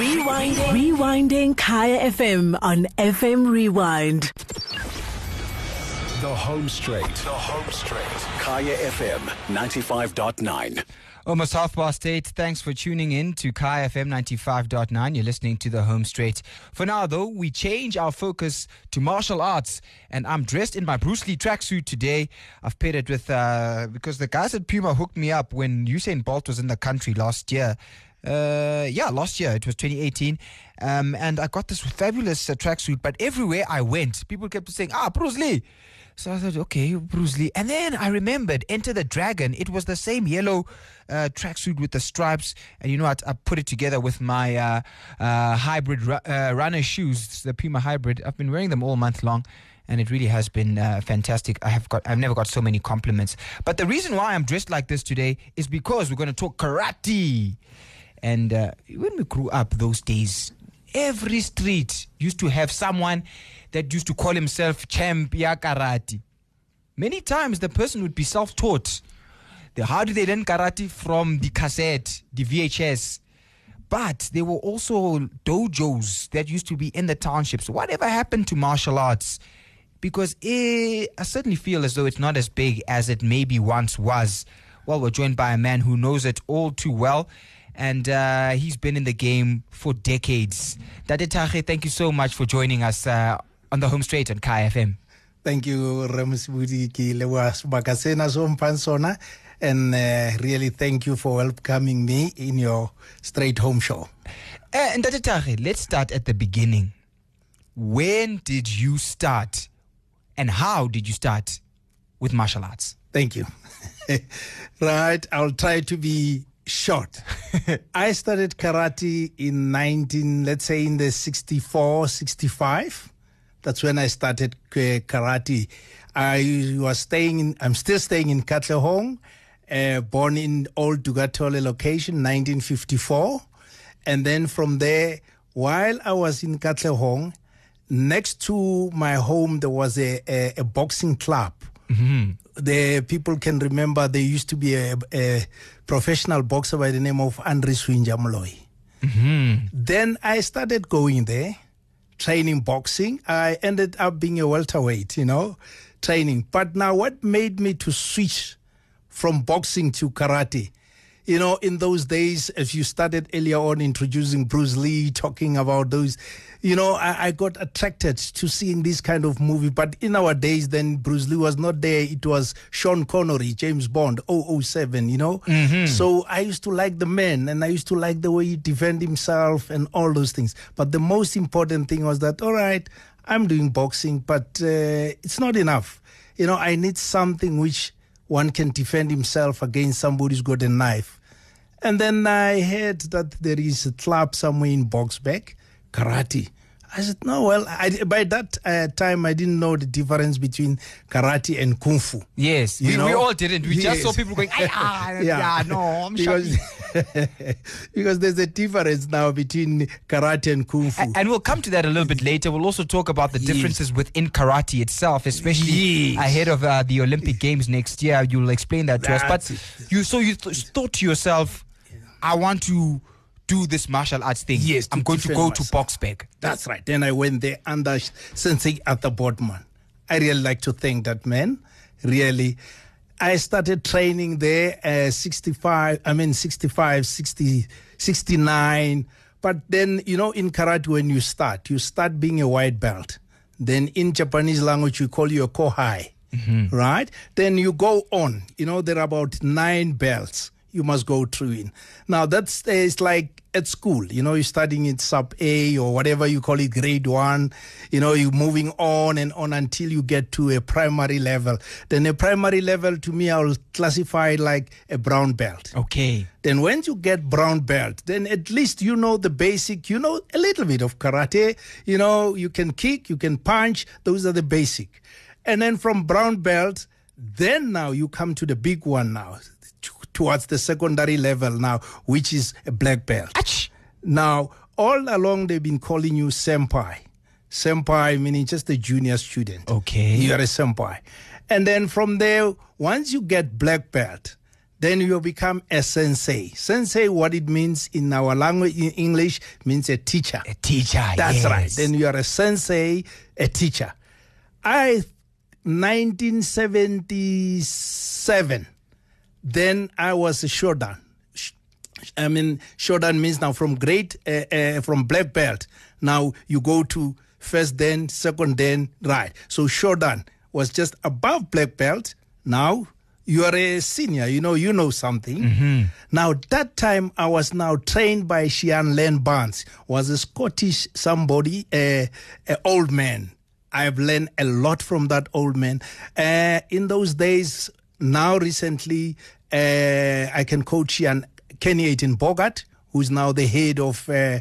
Rewinding. Rewinding Kaya FM on FM Rewind. The Home Straight. The Home Straight. Kaya FM 95.9. Almost half past eight. Thanks for tuning in to Kaya FM 95.9. You're listening to the Home Straight. For now, though, we change our focus to martial arts, and I'm dressed in my Bruce Lee tracksuit today. I've paired it with, uh, because the guys at Puma hooked me up when Usain Bolt was in the country last year. Uh, yeah, last year it was 2018, um, and I got this fabulous uh, tracksuit. But everywhere I went, people kept saying, "Ah, Bruce Lee." So I thought, okay, Bruce Lee. And then I remembered Enter the Dragon. It was the same yellow uh, tracksuit with the stripes. And you know what? I put it together with my uh, uh, hybrid ru- uh, runner shoes, the Puma Hybrid. I've been wearing them all month long. And it really has been uh, fantastic. I have got, I've never got so many compliments. But the reason why I'm dressed like this today is because we're going to talk karate. And uh, when we grew up those days, every street used to have someone that used to call himself champ ya karate. Many times the person would be self-taught. How did they learn karate? From the cassette, the VHS. But there were also dojos that used to be in the townships. Whatever happened to martial arts? Because eh, I certainly feel as though it's not as big as it maybe once was. Well, we're joined by a man who knows it all too well and uh, he's been in the game for decades. Ntate Thage, thank you so much for joining us uh, on the home straight on Kaya FM. Thank you, Ramsbudi ki lewa sebaka sena so mphang sona. And uh, really thank you for welcoming me in your straight home show. Uh, and Dade let's start at the beginning. When did you start and how did you start with martial arts? Thank you. right, I'll try to be short. I started karate in 19, let's say in the 64, 65. That's when I started karate. I was staying in, I'm still staying in Katlehong, uh, born in Old Dukathole location, 1954. And then from there, while I was in Katlehong, next to my home, there was a, a, a boxing club. Mm-hmm. The people can remember there used to be a, a professional boxer by the name of Andre Swinjamloy. Mm-hmm. Then I started going there, training boxing. I ended up being a welterweight, you know, training. But now, what made me to switch from boxing to karate? You know, in those days, as you started earlier on introducing Bruce Lee, talking about those, you know, I, I got attracted to seeing this kind of movie. But in our days, then Bruce Lee was not there. It was Sean Connery, James Bond, 007, you know. So I used to like the man and I used to like the way he defend himself and all those things. But the most important thing was that, all right, I'm doing boxing, but uh, it's not enough. You know, I need something which one can defend himself against somebody who's got a knife. And then I heard that there is a club somewhere in Boksburg, karate. I said, no, well, I, by that uh, time, I didn't know the difference between karate and kung fu. Yes, we, we all didn't. We just saw people going, ah, yeah. no, I'm because, because there's a difference now between karate and kung fu. And we'll come to that a little bit later. We'll also talk about the differences within karate itself, especially Yes. ahead of uh, the Olympic Games next year. You'll explain that to us. But it. you, so you th- thought to yourself, I want to do this martial arts thing. Yes, to I'm going to go myself. to Boksburg. That's right. Then I went there under Sensei Arthur Boardman. I really like to thank that man. Really. I started training there uh, 65, I mean 65, 60, 69. But then, you know, in karate, when you start, you start being a white belt. Then in Japanese language, we call you a kohai, right? Then you go on. You know, there are about nine belts you must go through in. Now that's uh, it's like at school, you know, you're studying in sub A or whatever you call it, grade one. You know, you're moving on and on until you get to a primary level. Then a primary level, to me, I will classify like a brown belt. Okay. Then once you get brown belt, then at least you know the basic, you know a little bit of karate. You know, you can kick, you can punch. Those are the basic. And then from brown belt, then now you come to the big one now, towards the secondary level now, which is a black belt. Ach. Now, all along they've been calling you senpai. Senpai meaning just a junior student. Okay. You are a senpai. And then from there, once you get black belt, then you will become a sensei. Sensei, what it means in our language in English, means a teacher. A teacher. That's yes. right. Then you are a sensei, a teacher. I 1977. Then I was a shodan. I mean, shodan means now from great, uh, uh, from black belt. Now you go to first then, second then, right. So shodan was just above black belt. Now you are a senior. You know, you know something. Now that time I was now trained by Shihan Len Barnes. Was a Scottish somebody, a a old man. I've learned a lot from that old man. Uh, in those days, now recently, uh, I can coach Shihan Kenny Uyttenbogaardt, who's now the head of. Uh,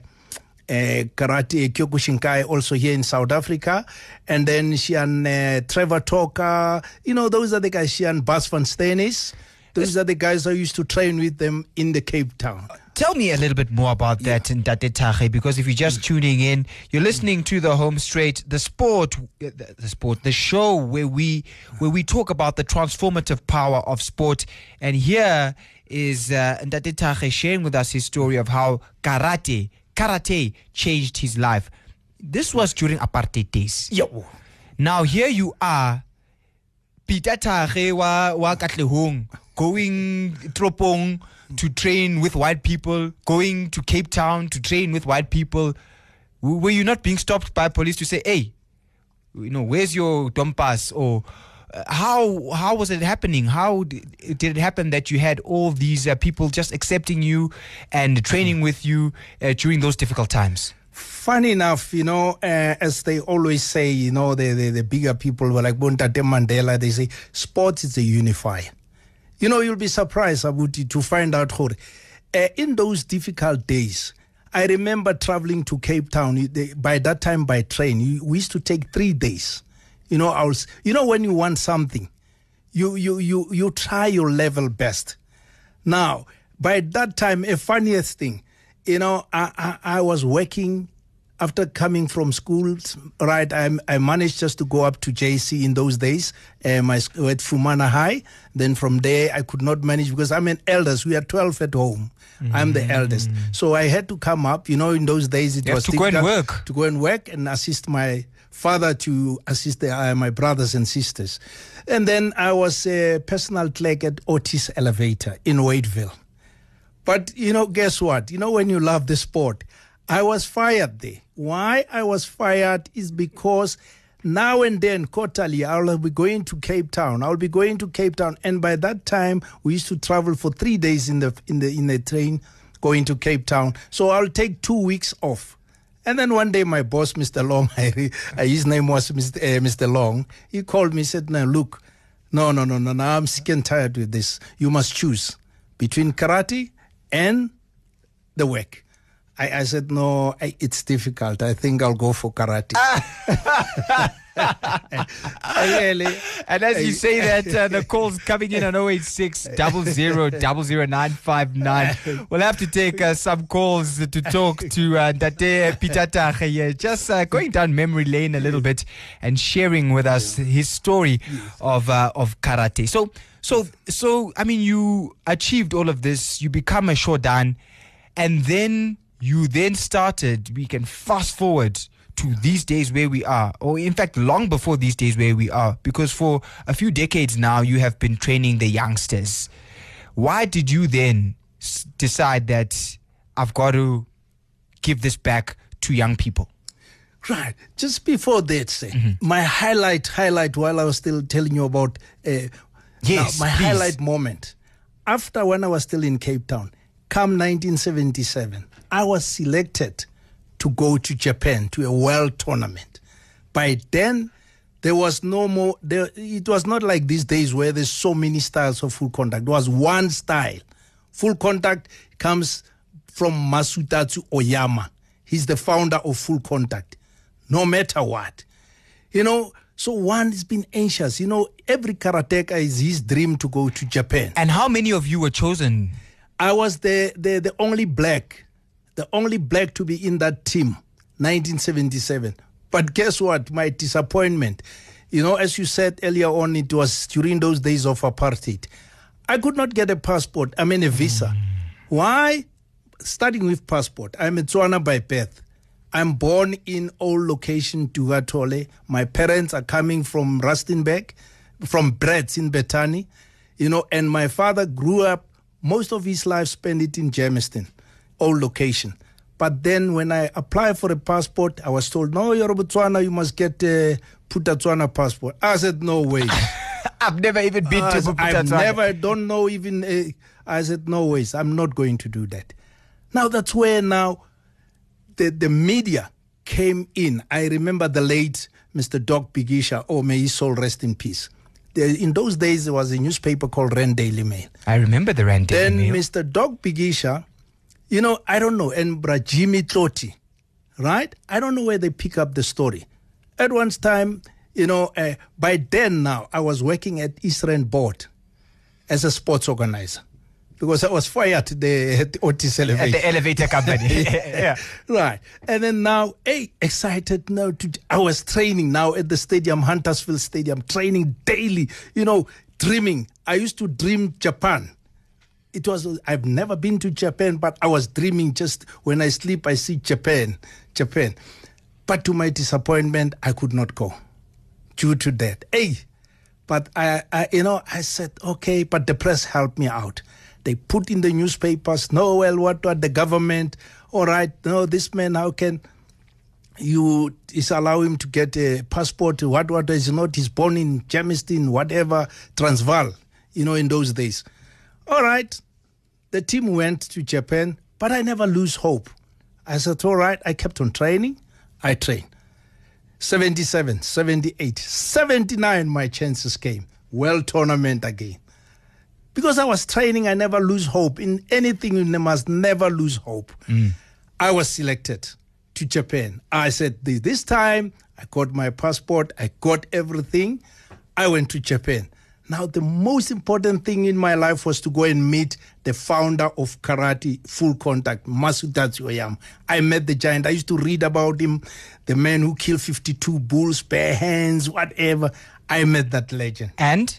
uh, karate Kyokushinkai also here in South Africa, and then Shihan uh, Trevor Toker. You know, those are the guys. Shihan Bas van Stenis. Those are the guys I used to train with them in the Cape Town. Tell me a little bit more about that Ntate Thage, because if you're just tuning in, you're listening to the Home Straight, the sport, the, sport, the show where we where we talk about the transformative power of sport. And here is uh, Ntate Thage sharing with us his story of how karate karate changed his life. This was during apartheid days. Yo. Now here you are, Peter Thage wa, wa Katlehong, going Tropong to train with white people, going to Cape Town to train with white people. Were you not being stopped by police to say, hey, you know, where's your dompas? Or uh, how how was it happening? How did, did it happen that you had all these uh, people just accepting you and training with you uh, during those difficult times? Funny enough, you know, uh, as they always say, you know, the, the, the bigger people were like Buntate Mandela, they say sports is a unifier. You know, you'll be surprised, Abuti, to find out, Hore, uh, in those difficult days, I remember traveling to Cape Town. By that time, by train, we used to take three days. You know, I was, you know, when you want something, you you you you try your level best. Now, by that time, a funniest thing, you know, I I, I was working after coming from school. Right, I I managed just to go up to JC in those days. Um, I at Fumana High. Then from there, I could not manage because I'm an eldest. We are twelve at home. I'm the eldest, so I had to come up. You know, in those days, it You was to go and work. to go and work and assist my father to assist the, uh, my brothers and sisters. And then I was a personal clerk at Otis Elevator in Wadeville. But you know, guess what? You know, when you love the sport, I was fired there. Why I was fired is because now and then, quarterly, I'll be going to Cape Town. I'll be going to Cape Town, and by that time, we used to travel for three days in the in the in the train going to Cape Town. So I'll take two weeks off. And then one day, my boss, Mr. Long, his name was Mr. Uh, Mr. Long, he called me, said, "Now look, no, no, no, no, no, I'm sick and tired with this. You must choose between karate and the work." I, I said, "No, I, it's difficult. I think I'll go for karate." Really, And as you say that, uh, the calls coming in on 086 00 00959. We'll have to take uh, some calls to talk to uh, Date just uh, going down memory lane a little bit and sharing with us his story of uh, of karate. So, so, so, I mean, you achieved all of this, you become a shodan, and then you then started, we can fast forward to these days where we are, or in fact, long before these days where we are, because for a few decades now, you have been training the youngsters. Why did you then s- decide that I've got to give this back to young people? Right. Just before that, say, my highlight, highlight while I was still telling you about uh, Yes, now, my please. highlight moment. After when I was still in Cape Town, come 1977, I was selected to go to Japan to a world tournament. By then, there was no more, there, it was not like these days where there's so many styles of full contact. There was one style. Full contact comes from Masutatsu Oyama. He's the founder of Full Contact. No matter what. You know, so one has been anxious. You know, every karateka is his dream to go to Japan. And how many of you were chosen? I was the, the, the only black, the only black to be in that team, 1977. But guess what? My disappointment. You know, as you said earlier on, it was during those days of apartheid. I could not get a passport. I mean, a visa. Why? Starting with passport. I'm a Tswana by birth. I'm born in old location Dukathole. My parents are coming from Rustenburg, from Brits in Bethany, you know, and my father grew up, most of his life spent it in Germiston, old location. But then when I applied for a passport, I was told, no, you're a Botswana, you must get a Bophuthatswana passport. I said, no way. I've never even been I to Puputa I've never, don't know even. Uh, I said, no ways, I'm not going to do that. Now that's where now the, the media came in. I remember the late Mr. Doc Bikitsha, oh, may his soul rest in peace. In those days, there was a newspaper called Rand Daily Mail. I remember the Rand Then Daily Mail. Then Mr. Doc Bikitsha, you know, I don't know, and Bra Jimmy Tloti, right? I don't know where they pick up the story. At one time, you know, uh, by then now, I was working at Eastern Board as a sports organizer because I was fired the, at the Otis At the elevator company. yeah. Right. And then now, hey, excited now to I was training now at the stadium, Huntersville Stadium, training daily, you know, dreaming. I used to dream Japan. It was I've never been to Japan, but I was dreaming just when I sleep, I see Japan. Japan. But to my disappointment, I could not go due to that. Hey, but I, I, you know, I said, okay, but the press helped me out. They put in the newspapers, no, well, what, what, the government, all right, no, this man, how can you is allow him to get a passport, what, what is not, he's born in Germiston, whatever, Transvaal, you know, in those days. All right, the team went to Japan, but I never lose hope. I said, all right, I kept on training, I trained. 77, 78, 79, my chances came. World tournament again. Because I was training, I never lose hope. In anything, you must never lose hope. Mm. I was selected to Japan. I said, this, this time, I got my passport, I got everything. I went to Japan. Now, the most important thing in my life was to go and meet the founder of karate, full contact, Masutatsu Oyama. I met the giant. I used to read about him, the man who killed 52 bulls, bare hands, whatever. I met that legend. And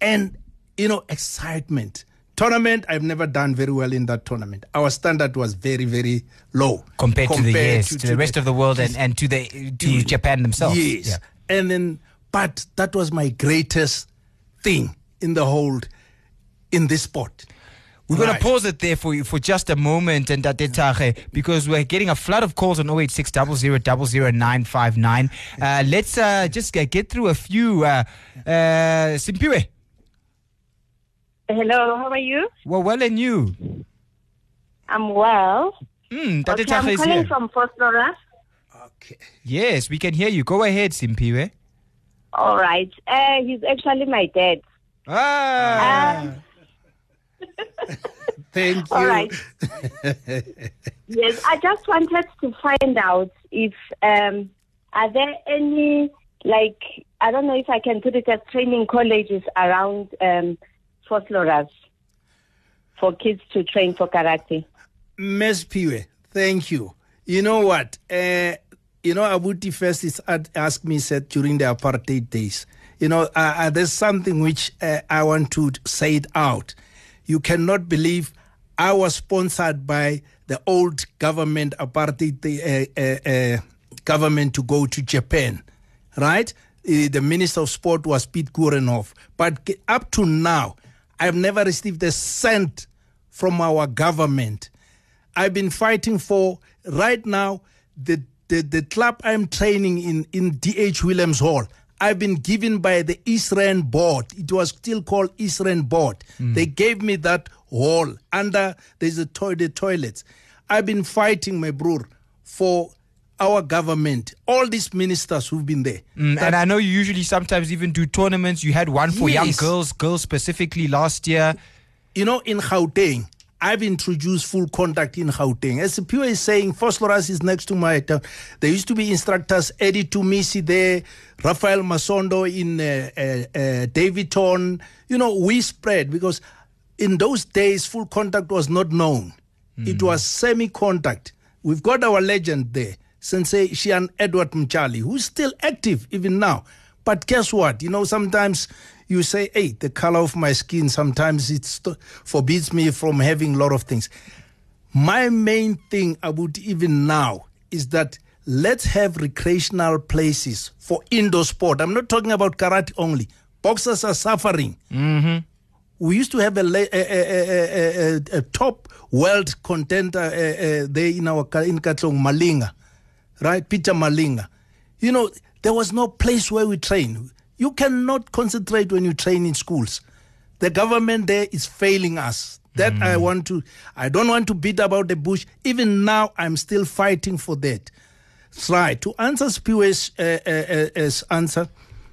And, you know, excitement. Tournament, I've never done very well in that tournament. Our standard was very, very low compared, to the yes, to, to the rest of the world and, and to the to Japan themselves. Yes. Yeah. And then, but that was my greatest thing in the whole, in this sport. We're going to pause it there for you for just a moment, and Tatetare, because we're getting a flood of calls on 086 959. Uh, let's uh, just uh, get through a few. Uh, uh, Simpiwe, Hello, how are you? well, well, and you. I'm well. Mm, Okay, Tatetare I'm is calling here. from Vosloorus. Okay. Yes, we can hear you. Go ahead, Simpiwe. All right. Uh, he's actually my dad. Ah. Um, Thank you. all right. yes, I just wanted to find out if um, are there any like I don't know if I can put it as training colleges around um, Vosloorus for kids to train for karate. Ms. Piwe, thank you. You know what? Uh, you know, Abuti first is asked me, said during the apartheid days, you know, uh, uh, there's something which uh, I want to say it out. You cannot believe I was sponsored by the old government, apartheid uh, uh, uh, government, to go to Japan, right? The Minister of Sport was Piet Koornhof. But up to now, I've never received a cent from our government. I've been fighting for right now the the, the club I'm training in in DH Williams Hall. I've been given by the Eastern Board. It was still called Eastern Board. They gave me that hall under there's a to- the toilets. I've been fighting, my brother, for our government. All these ministers who've been there. Mm, and I know you usually sometimes even do tournaments. You had one for young girls, girls specifically last year. you know, in Gauteng, I've introduced full contact in Gauteng. As Pure is saying, Vosloorus is next to my town. There used to be instructors, Eddie Tumisi there, Rafael Masondo in uh, uh, uh, Daveyton. You know, we spread because in those days, full contact was not known. It was semi contact. We've got our legend there, Sensei Shihan Edward Mchali, who's still active even now. But guess what? You know, sometimes you say, hey, the color of my skin, sometimes it st- forbids me from having a lot of things. My main thing I would even now is that let's have recreational places for indoor sport. I'm not talking about karate only. Boxers are suffering. We used to have a, a, a, a, a, a top world contender uh, uh, there in our in Katlehong, Malinga, right? Peter Malinga. You know, there was no place where we train. You cannot concentrate when you train in schools. The government there is failing us. That I want to. I don't want to beat about the bush. Even now, I'm still fighting for that. Right. To answer Spiwe's uh, uh, uh, uh, answer,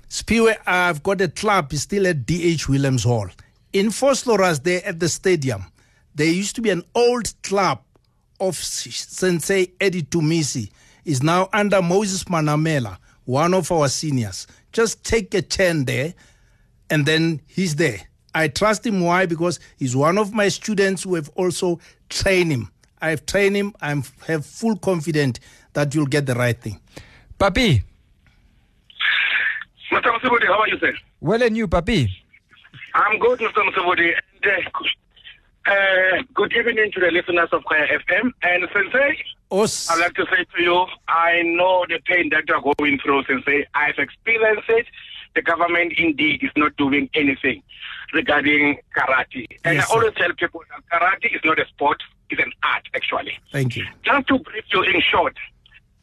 Spiwe, I've got a club it's still at DH Williams Hall. In Vosloorus, there at the stadium, there used to be an old club of Sensei Eddie Tumisi. Is now under Moses Manamela, one of our seniors. Just take a turn there, and then he's there. I trust him. Why? Because he's one of my students who have also trained him. I've trained him. I have full confidence that you'll get the right thing. Papi, Mr. Msibudi, how are you, sir? well and you, Papi. I'm good, Mr. Msibudi. And, uh, uh, good evening to the listeners of Kaya FM. And Sensei, Os, I'd like to say to you, I know the pain that you're going through, since I've experienced it. The government indeed is not doing anything regarding karate. And Yes, I sir. always tell people that karate is not a sport, it's an art, actually. thank you. Just to brief you in short,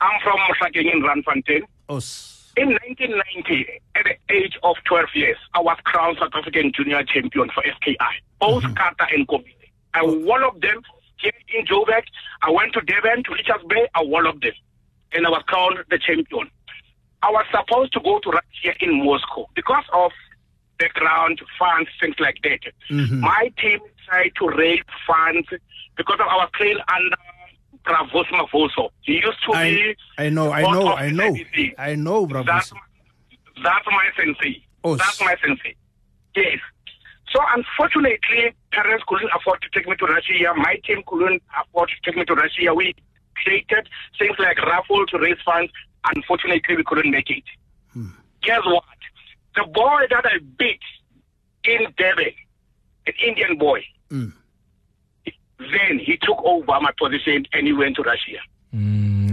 I'm from Mohlakeng in Randfontein. Os, In 1990, at the age of 12 years, I was crowned South African junior champion for SKI, both mm-hmm. kata and Kombi. I oh. walloped them here in Joburg. I went to Devon, to Richards Bay, I walloped them. And I was crowned the champion. I was supposed to go to Russia in Moscow because of background funds, things like that. Mm-hmm. My team tried to raise funds because of our trail under Bravos Mavoso. He used to I, be I know, I know, I know. I know, bravo. That's that's my sensei. Oh, That's my sensei. Yes. So unfortunately, parents couldn't afford to take me to Russia. My team couldn't afford to take me to Russia. We created things like raffle to raise funds. Unfortunately, we couldn't make it. Hmm. Guess what? The boy that I beat in Devon, an Indian boy, hmm. then he took over my position and he went to Russia.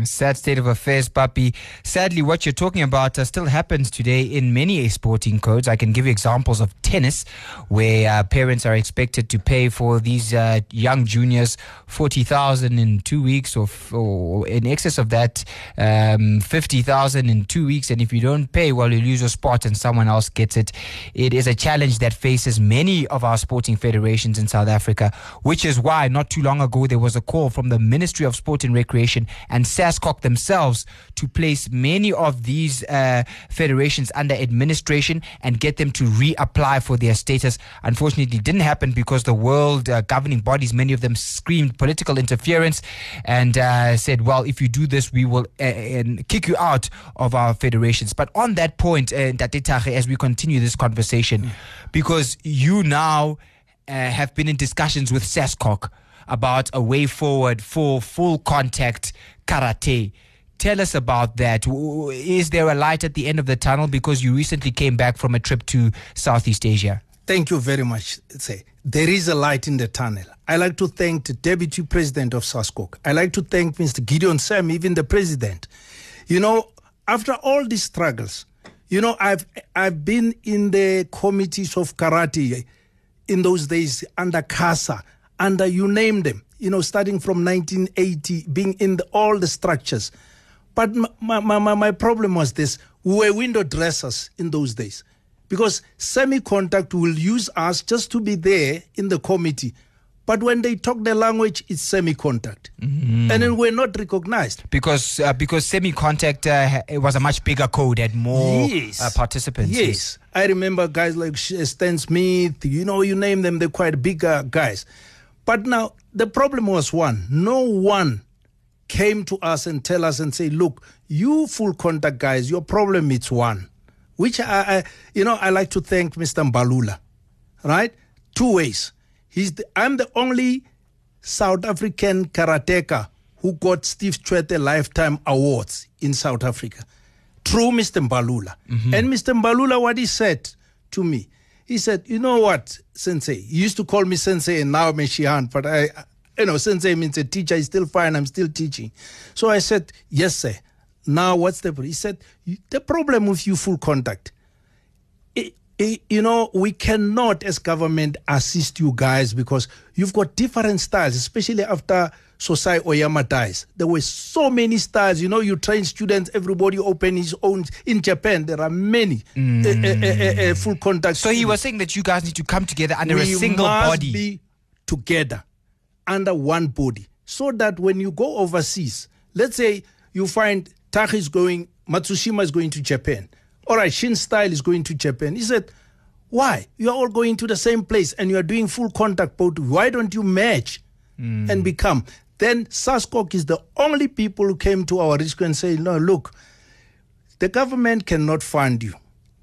Sad state of affairs, Papi. Sadly, what you're talking about uh, still happens today in many sporting codes. I can give you examples of tennis, where uh, parents are expected to pay for these uh, young juniors forty thousand in two weeks, or, f- or in excess of that, um, fifty thousand in two weeks. And if you don't pay, well, you lose your spot, and someone else gets it. It is a challenge that faces many of our sporting federations in South Africa, which is why not too long ago there was a call from the Ministry of Sport and Recreation and SASCOC themselves to place many of these uh, federations under administration and get them to reapply for their status. Unfortunately, it didn't happen because the world uh, governing bodies, many of them screamed political interference and uh, said, well, if you do this, we will uh, and kick you out of our federations. But on that point, uh, as we continue this conversation, because you now uh, have been in discussions with SASCOC about a way forward for full contact karate. Tell us about that. Is there a light at the end of the tunnel because you recently came back from a trip to Southeast Asia? Thank you very much. Say there is a light in the tunnel. I like to thank the deputy president of SASCOC. I like to thank Mr. Gideon Sam, even the president. You know, after all these struggles, you know, I've I've been in the committees of karate in those days under CASA, under you name them. You know, starting from 1980, being in the, all the structures. But my, my, my, my problem was this: we were window dressers in those days because semi-contact will use us just to be there in the committee. But when they talk the language, it's semi-contact, and then we're not recognized. Because uh, because semi contact uh, it was a much bigger code, had more Yes. uh, participants. Yes. I remember guys like Stan Smith, you know, you name them, they're quite bigger guys. But now the problem was one no one came to us and tell us and say, look, you full contact guys, your problem is one. Which I, I you know, I like to thank Mr. Mbalula, right? Two ways. He's the, I'm the only South African karateka who got Steve Tshwete Lifetime Awards in South Africa. through Mr. Mbalula. Mm-hmm. And Mr. Mbalula, what he said to me, he said, "You know what, Sensei? He used to call me Sensei, and now I'm a Shihan, but I." You know, Sensei means a teacher. He's still fine. I'm still teaching. So I said, Yes, sir. Now, what's the problem? He said, The problem with you, full contact, I- I- you know, we cannot, as government, assist you guys because you've got different styles, especially after Sosai Oyama dies. There were so many stars. You know, you train students, everybody open his own. In Japan, there are many uh, uh, uh, uh, full contact. So he was saying that you guys need to come together under a single body. be together under one body so that when you go overseas let's say you find Tachi is going matsushima is going to japan all right shin style is going to japan he said why you are all going to the same place and you are doing full contact why don't you match and become then SASCOC is the only people who came to our rescue and say no look the government cannot fund you.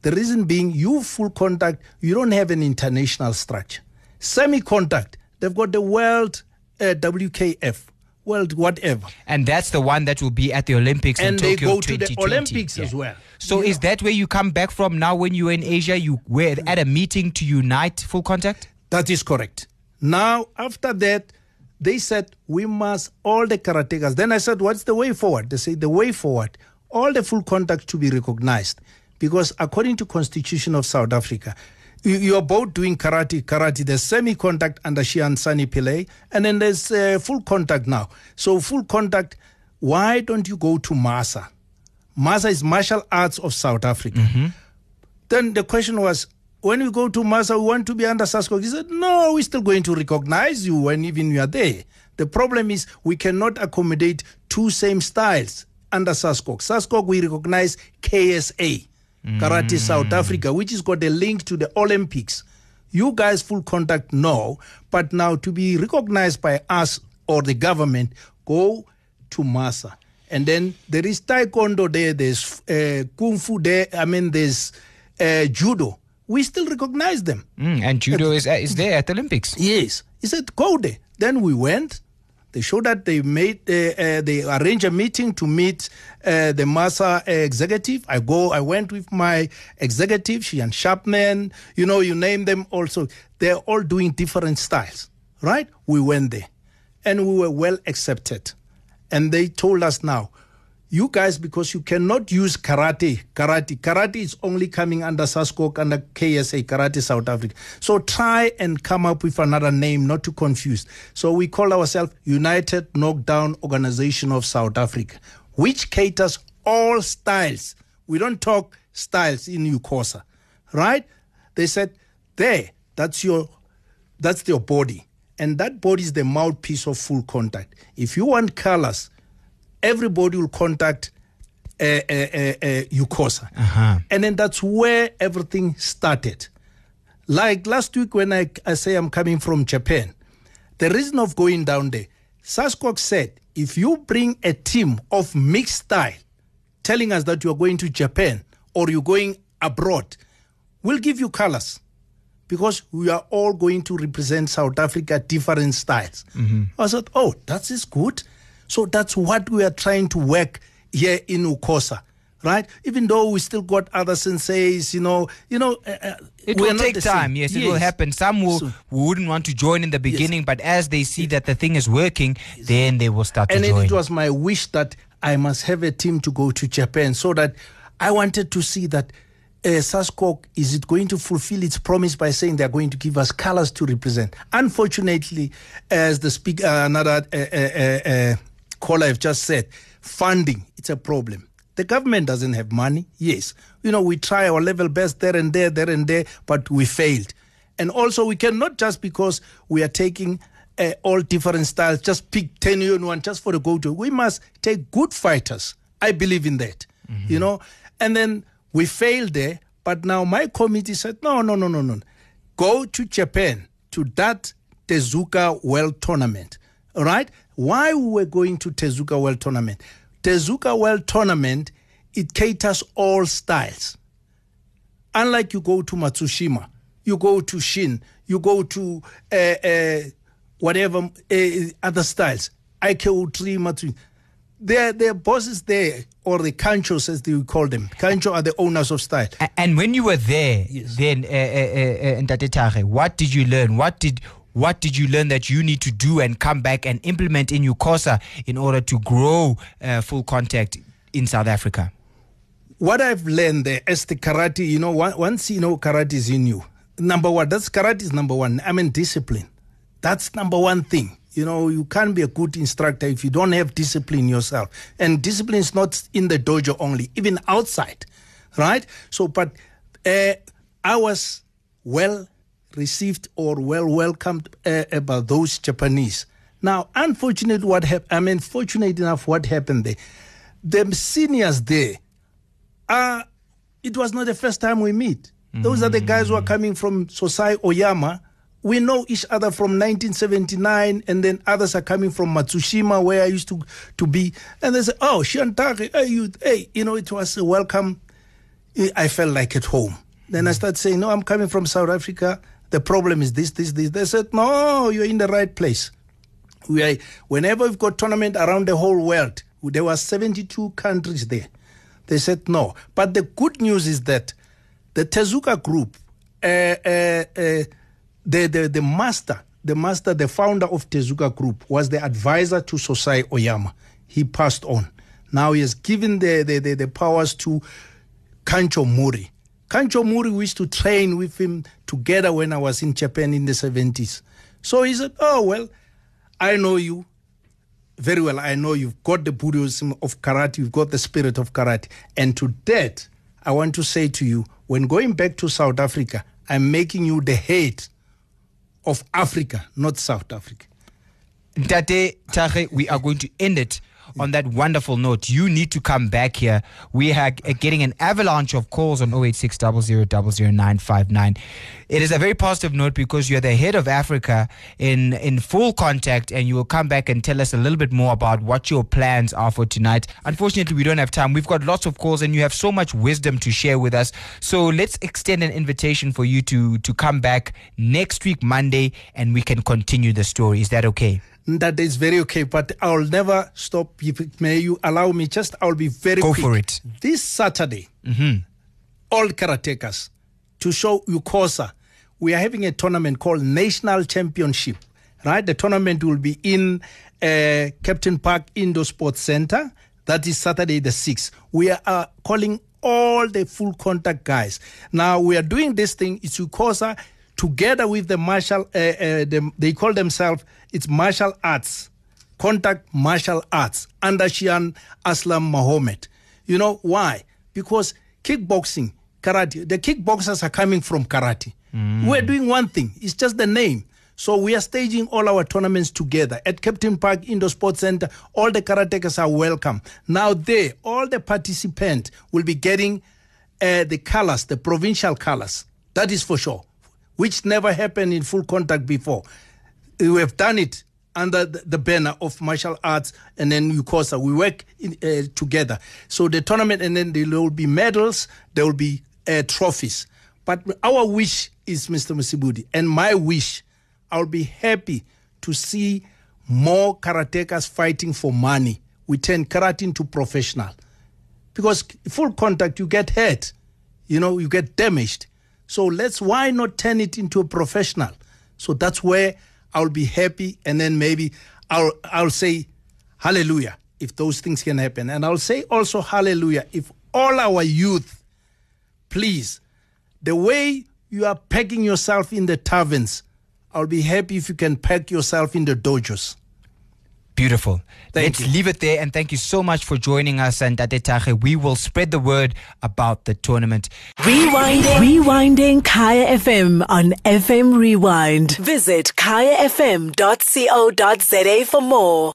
The reason being, you full contact, you don't have an international structure. Semi contact, they've got the World uh, WKF, World whatever. And that's the one that will be at the Olympics And in they go to the 2020. Olympics as well. So is that where you come back from now when you're in Asia? You were at a meeting to unite full contact? That is correct. Now, after that, they said we must all the karatekas. Then I said, what's the way forward? They say the way forward, all the full contact to be recognized, because according to Constitution of South Africa, you, are both doing karate, karate. There's semi-contact under Shihan Sani Pillay, and then there's uh, full contact now. So full contact. Why don't you go to Masa? Masa is martial arts of South Africa. Then the question was, when we go to Masa, we want to be under SASCOC. He said, no, we're still going to recognize you when even you are there. The problem is we cannot accommodate two same styles under SASCOC. SASCOC, we recognize KSA, Karate South Africa, which has got a link to the Olympics. You guys, full contact, no. But now to be recognized by us or the government, go to Masa. And then there is Taekwondo there, there's uh, Kung Fu there, I mean, there's uh, Judo. We still recognize them. Mm, and judo is, is there at the Olympics. Yes. He said, go there. Then we went. They showed that they made, uh, uh, they arranged a meeting to meet uh, the Massa executive. I go, I went with my executive, she and Chapman, you know, you name them also. They're all doing different styles, right? We went there and we were well accepted. And they told us now, you guys, because you cannot use karate, karate, karate is only coming under SASCOC, under KSA, Karate South Africa. So try and come up with another name, not to confuse. So we call ourselves United Knockdown Organization of South Africa, which caters all styles. We don't talk styles in UCOSA, right? They said, there, that's your that's your body. And that body is the mouthpiece of full contact. If you want colors, everybody will contact uh, uh, uh, uh, UCOSA. And then that's where everything started. Like last week when I, I say I'm coming from Japan, the reason of going down there, SASCOC said, if you bring a team of mixed style, telling us that you're going to Japan or you're going abroad, we'll give you colors because we are all going to represent South Africa different styles. I said, oh, that is good. So that's what we are trying to work here in Ukosa, right? Even though we still got other senseis, you know, you know, uh, uh, It will take time. Yes, it will happen. Some will So- wouldn't want to join in the beginning, but as they see that the thing is working, then they will start and to then join. it was my wish that I must have a team to go to Japan so that I wanted to see that uh, SASCOC is it going to fulfill its promise by saying they're going to give us colors to represent. Unfortunately, as the speaker, uh, another uh, uh, uh, caller have just said, funding it's a problem. The government doesn't have money. Yes, you know we try our level best there and there, there and there, but we failed. And also, we cannot just because we are taking uh, all different styles, just pick 10 year one just for the go to. We must take good fighters. I believe in that, you know. And then we failed there, but now my committee said, no, no, no, no, no. Go to Japan to that Tezuka World Tournament. All right? Why we were going to Tezuka World Tournament? Tezuka World Tournament, it caters all styles. Unlike you go to Matsushima, you go to Shin, you go to uh, uh, whatever uh, other styles, Aikeu Matsu. their their bosses there, or the canchos as they would call them. Cancho are the owners of style. And when you were there, Yes. then uh, uh, uh, what did you learn? What did what did you learn that you need to do and come back and implement in Ukosa in order to grow uh, full contact in South Africa? what I've learned there as the karate, you know, once you know karate is in you, number one, that's karate is number one. I mean, discipline. That's number one thing. You know, you can't be a good instructor if you don't have discipline yourself. And discipline is not in the dojo only, even outside, right? So, but uh, I was well received or well welcomed uh, about those Japanese. Now, unfortunately, what happened, I mean, fortunate enough, what happened there, the seniors there, uh, it was not the first time we meet. Those are the guys who are coming from Sosai Oyama. We know each other from 1979, and then others are coming from Matsushima, where I used to, to be. And they say, Oh, Shiantake, hey, you, hey, you know, it was a welcome. I felt like at home. Then I started saying, No, I'm coming from South Africa. The problem is this, this, this. They said, No, you're in the right place we are, whenever we've got tournament around the whole world, there were 72 countries there. They said no. But the good news is that the Tezuka group, uh, uh, uh, the, the, the master, the master, the founder of Tezuka group was the advisor to Sosai Oyama. He passed on. Now he has given the, the, the, the powers to Kancho Mori. Kancho Mori we used to train with him together when I was in Japan in the 70s. So he said, Oh, well, I know you very well. I know you've got the Buddhism of karate, you've got the spirit of karate. And to that, I want to say to you, when going back to South Africa, I'm making you the head of Africa, not South Africa. Ntate Thage, we are going to end it on that wonderful note. You need to come back here. We are uh, getting an avalanche of calls on 086 959 It is a very positive note because you're the head of Africa in, in full contact and you will come back and tell us a little bit more about what your plans are for tonight. Unfortunately, we don't have time. We've got lots of calls and you have so much wisdom to share with us. So let's extend an invitation for you to, to come back next week, Monday, and we can continue the story. Is that okay? That is very okay, but I'll never stop. If May you allow me? Just I'll be very Go quick. for it. This Saturday, all karatekas to show Ukosa, we are having a tournament called National Championship. Right, the tournament will be in uh, Kempton Park Indoor Sports Center. That is Saturday the sixth. We are uh, calling all the full contact guys. Now we are doing this thing. It's Ukosa together with the martial. Uh, uh, the, they call themselves it's martial arts contact martial arts under Shihan Aslam Mohammed. You know why? Because kickboxing, karate, the kickboxers are coming from karate. We're doing one thing, it's just the name. So we are staging all our tournaments together at Kempton Park Indoor Sports Center. All the karatekas are welcome. Now there, all the participants will be getting uh, the colors, the provincial colors. That is for sure, which never happened in full contact before. We have done it under the, banner of martial arts and then UCOSA. We work in, uh, together. So the tournament, and then there will be medals, there will be uh, trophies. But our wish is, Mr. Musibudi, and my wish, I'll be happy to see more karatekas fighting for money. We turn karate into professional. Because full contact, you get hurt, you know, you get damaged. So let's, why not turn it into a professional? So that's where I'll be happy, and then maybe I'll I'll say hallelujah if those things can happen, and I'll say also hallelujah if all our youth, please, the way you are packing yourself in the taverns, I'll be happy if you can pack yourself in the dojos. Beautiful. Thank Let's you. leave it there and thank you so much for joining us and Tate Thage. We will spread the word about the tournament. Rewinding. Rewinding Kaya FM on FM Rewind. Visit kayafm.co.za for more.